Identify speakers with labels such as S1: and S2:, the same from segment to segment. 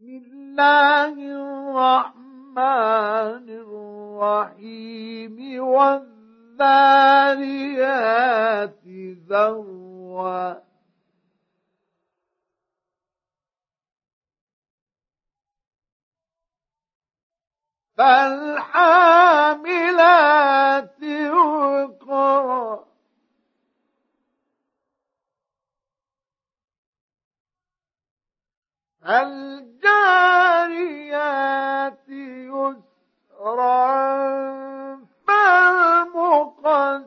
S1: بسم الله الرحمن الرحيم والذاريات ذروا. فالحاملات وقرا فالجاريات يسرا فالمقسمات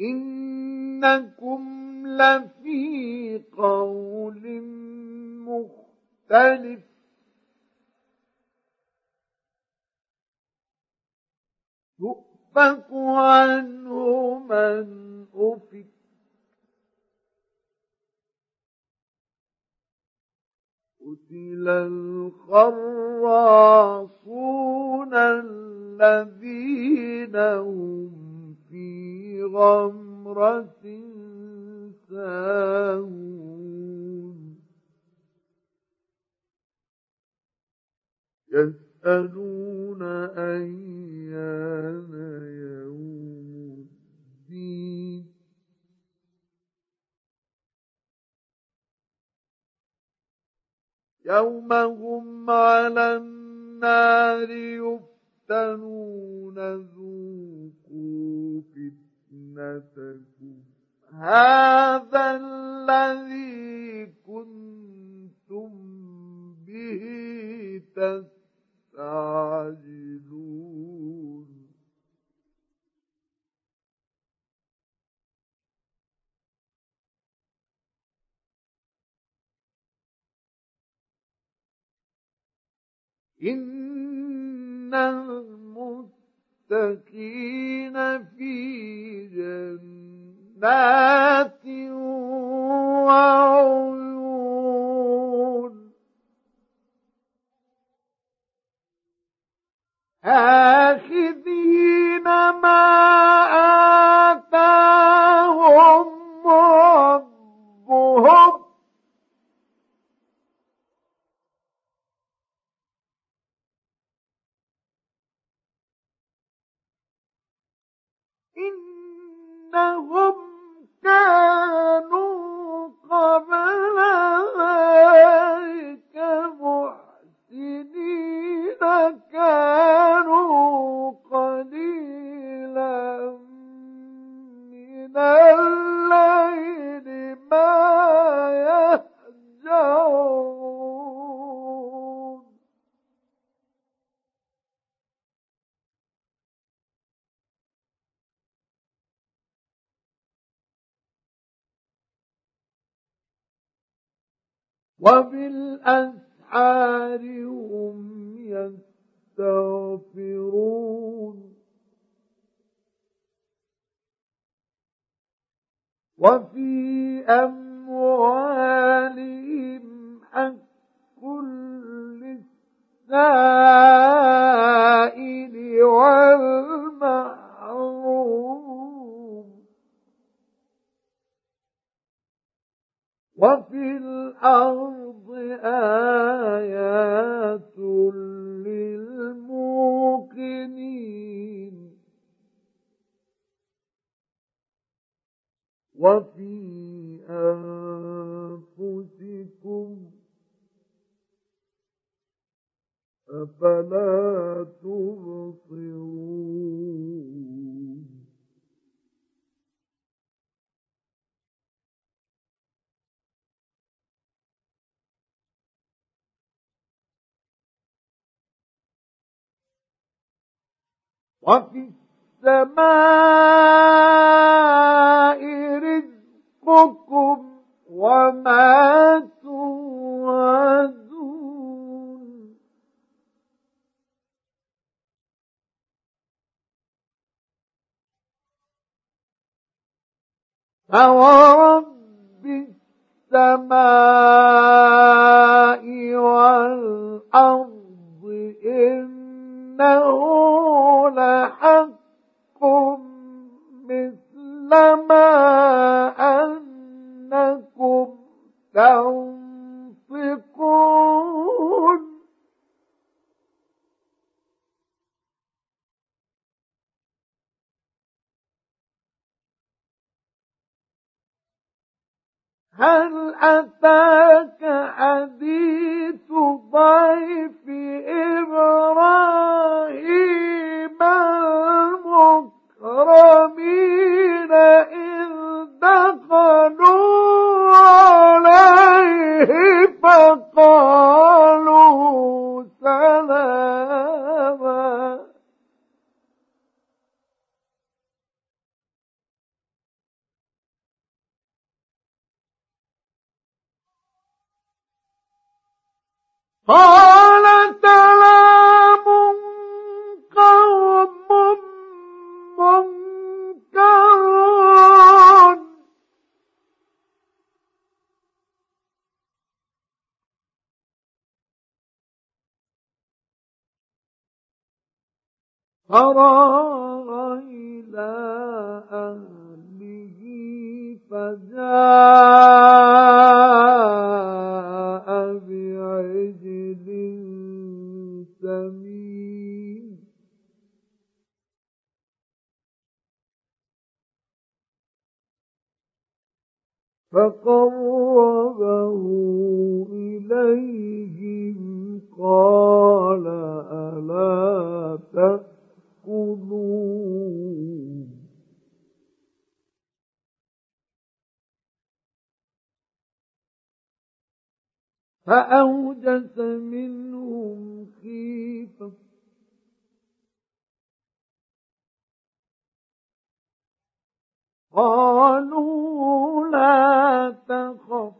S1: إنكم لفي قول مختلف. يؤفك عنه من أفك. قتل الخراصون الذين هم في غمرة ساهون. يسألون أيان يوم الدين. يوم هم على النار يفتنون ذوقوا فتنتكم. هذا الذي كنتم به تستعجلون. إن المتقين في جنات وعيون آخذين ما إنهم هم يستغفرون. وفي أموالهم حق للسائل والمحروم وفي الأرض آيات للموقنين وفي أنفسكم أفلا وفي السماء رزقكم وما توعدون. فورب السماء والأرض إنه لحق مثل ما أنكم تنطقون هل أتاك حديث ضيف إبراهيم؟ فراغ إلى أهله فجاء بعجل سمين. فقربه إليهم قال ألا فأوجس منهم خيفة. قالوا لا تخف.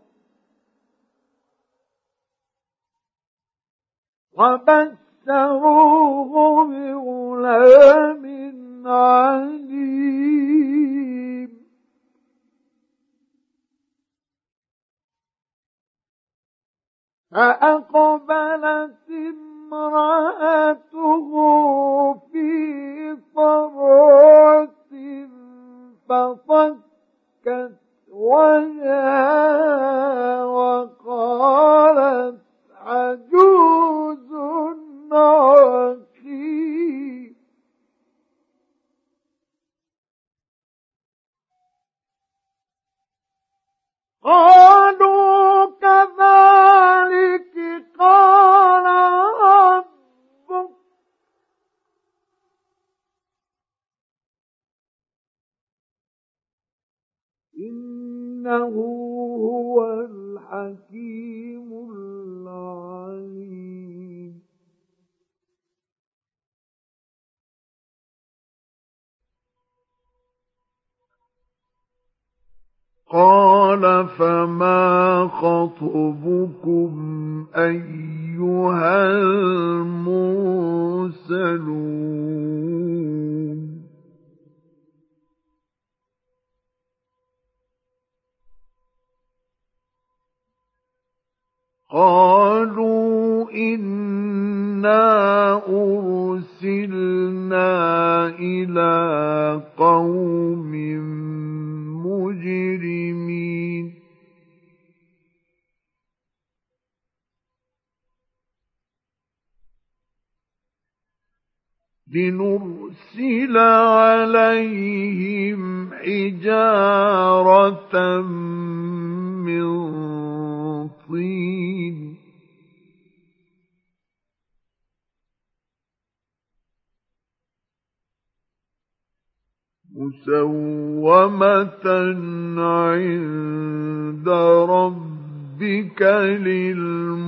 S1: وبشروه بغلام عليم. فأقبلت امرأته في صرعة فصكت وجهها وقالت عجوز قالوا كذلك قال ربك. إنه هو الحكيم العليم. قال فما خطبكم أيها المرسلون قالوا إنا أرسلنا إلى قوم لنرسل عليهم حجارة من طين. مسومة عند ربك للمسرفين.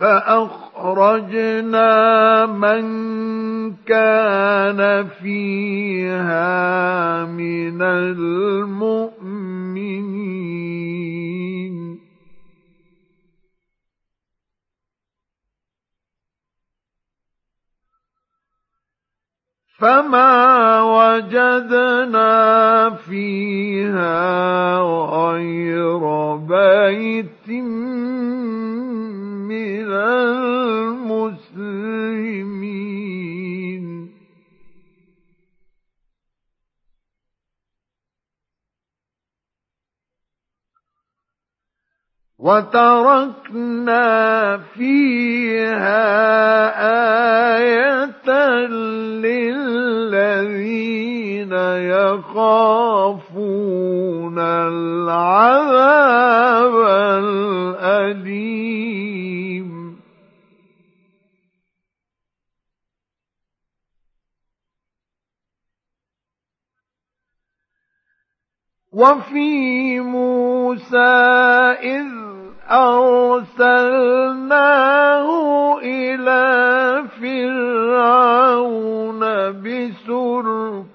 S1: فأخرجنا من كان فيها من المؤمنين. فما وجدنا فيها غير بيت من المسلمين. وتركنا فيها آية للذين يخافون العذاب الأليم. وفي موسى إذ أرسلناه إلى فرعون بسلطان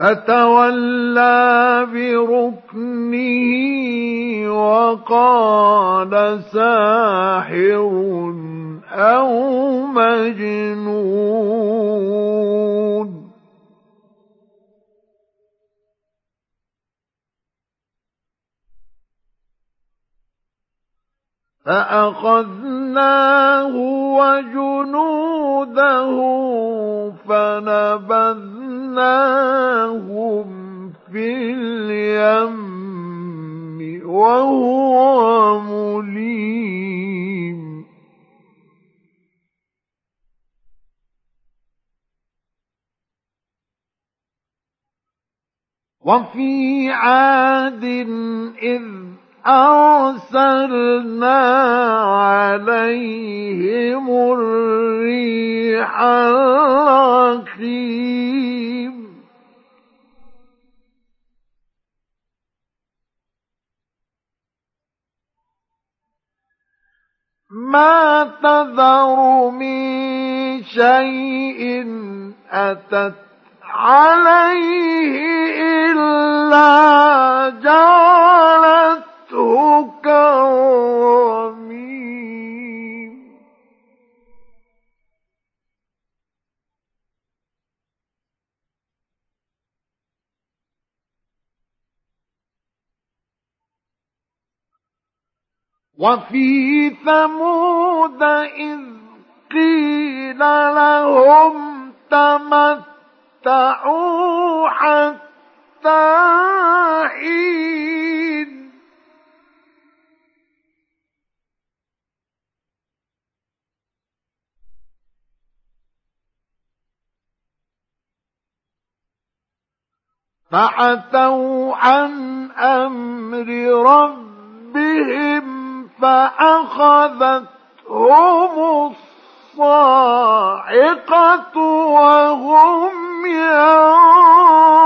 S1: فتولى بركنه وقال ساحر أو مجنون. فأخذناه وجنوده فنبذناهم في اليم وهو مليم. وفي عاد إذ أرسلنا عليهم الريح الرخيم. ما تذر من شيء أتت عليه إلا جعلته وفي ثمود إذ قيل لهم تمتعوا حتى حين. فعتوا عن أمر ربهم فأخذتهم الصاعقة وهم ينظرون.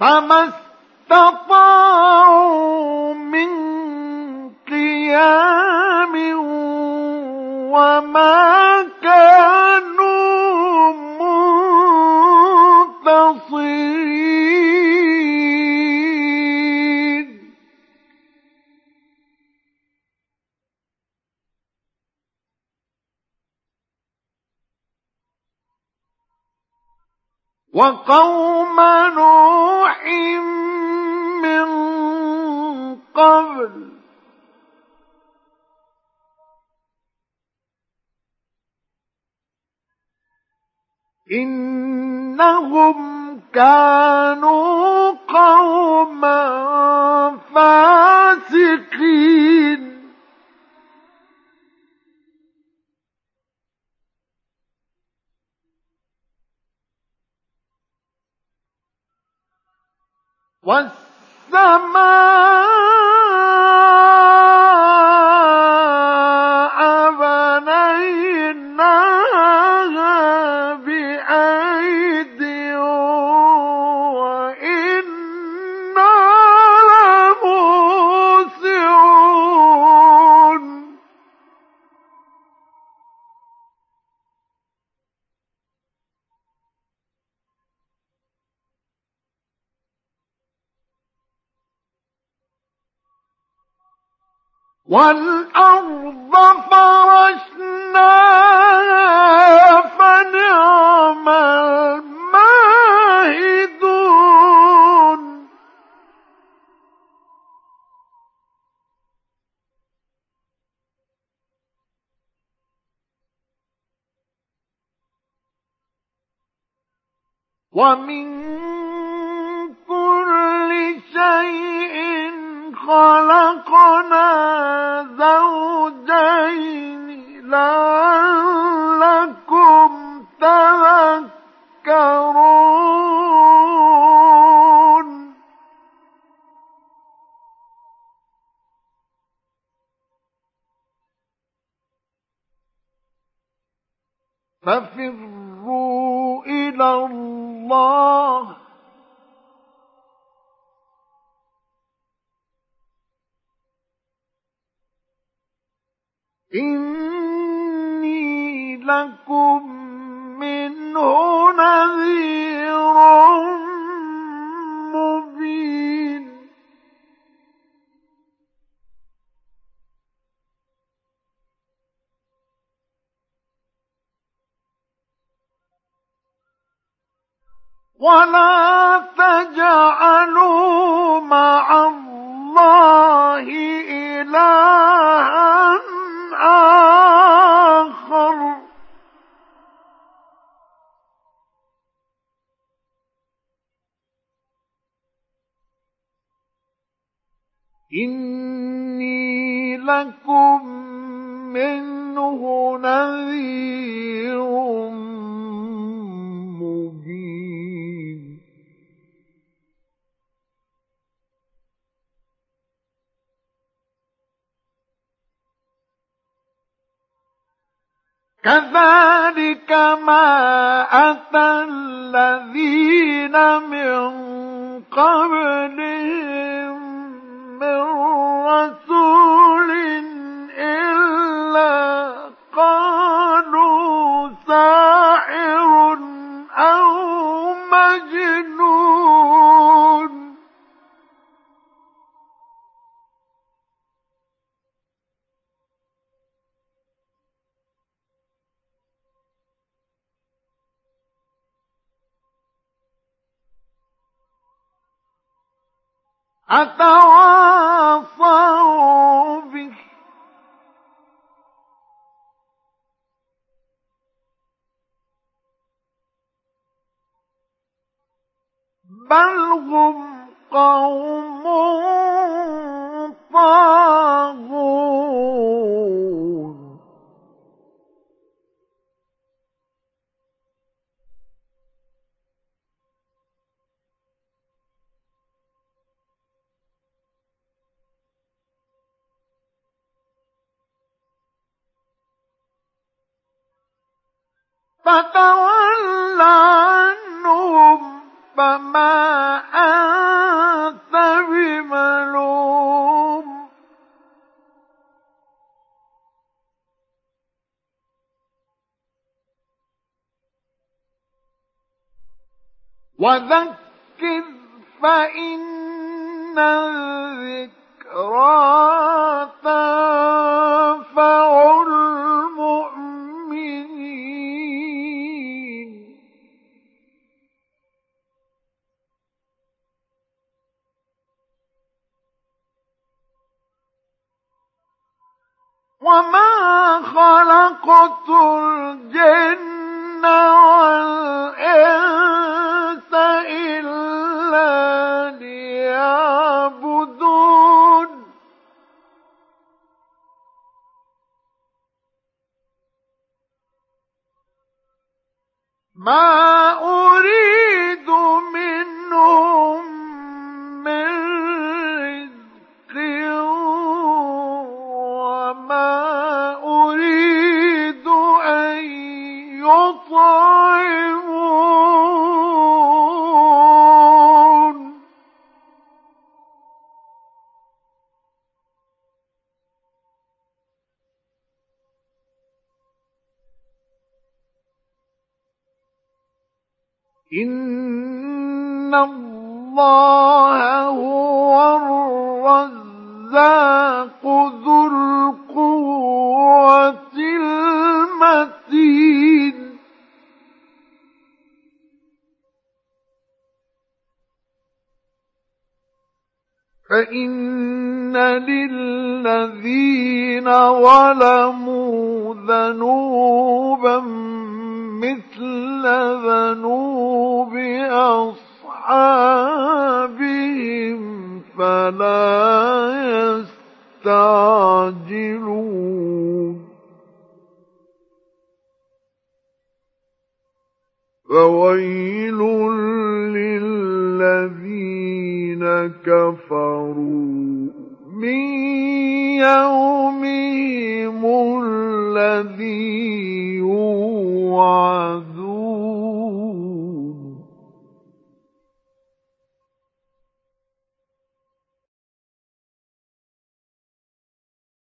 S1: فما استطاعوا وقوم نوح من قبل. إنهم كانوا والسماء والأرض فرشناها فنعم الماهدون. ومن كل شيء خلقنا زوجين لعلكم ولا تجعلوا مع الله إلها آخر. إني لكم منه نذير كذلك ما أتى الذين من قبلهم أتواصوا به. بل هم قوم طاغون فتول عنهم فما أنت بملوم وذكر فإن الذكرى تنفع وما خلقت الجن والإنس إلا ليعبدون ما إن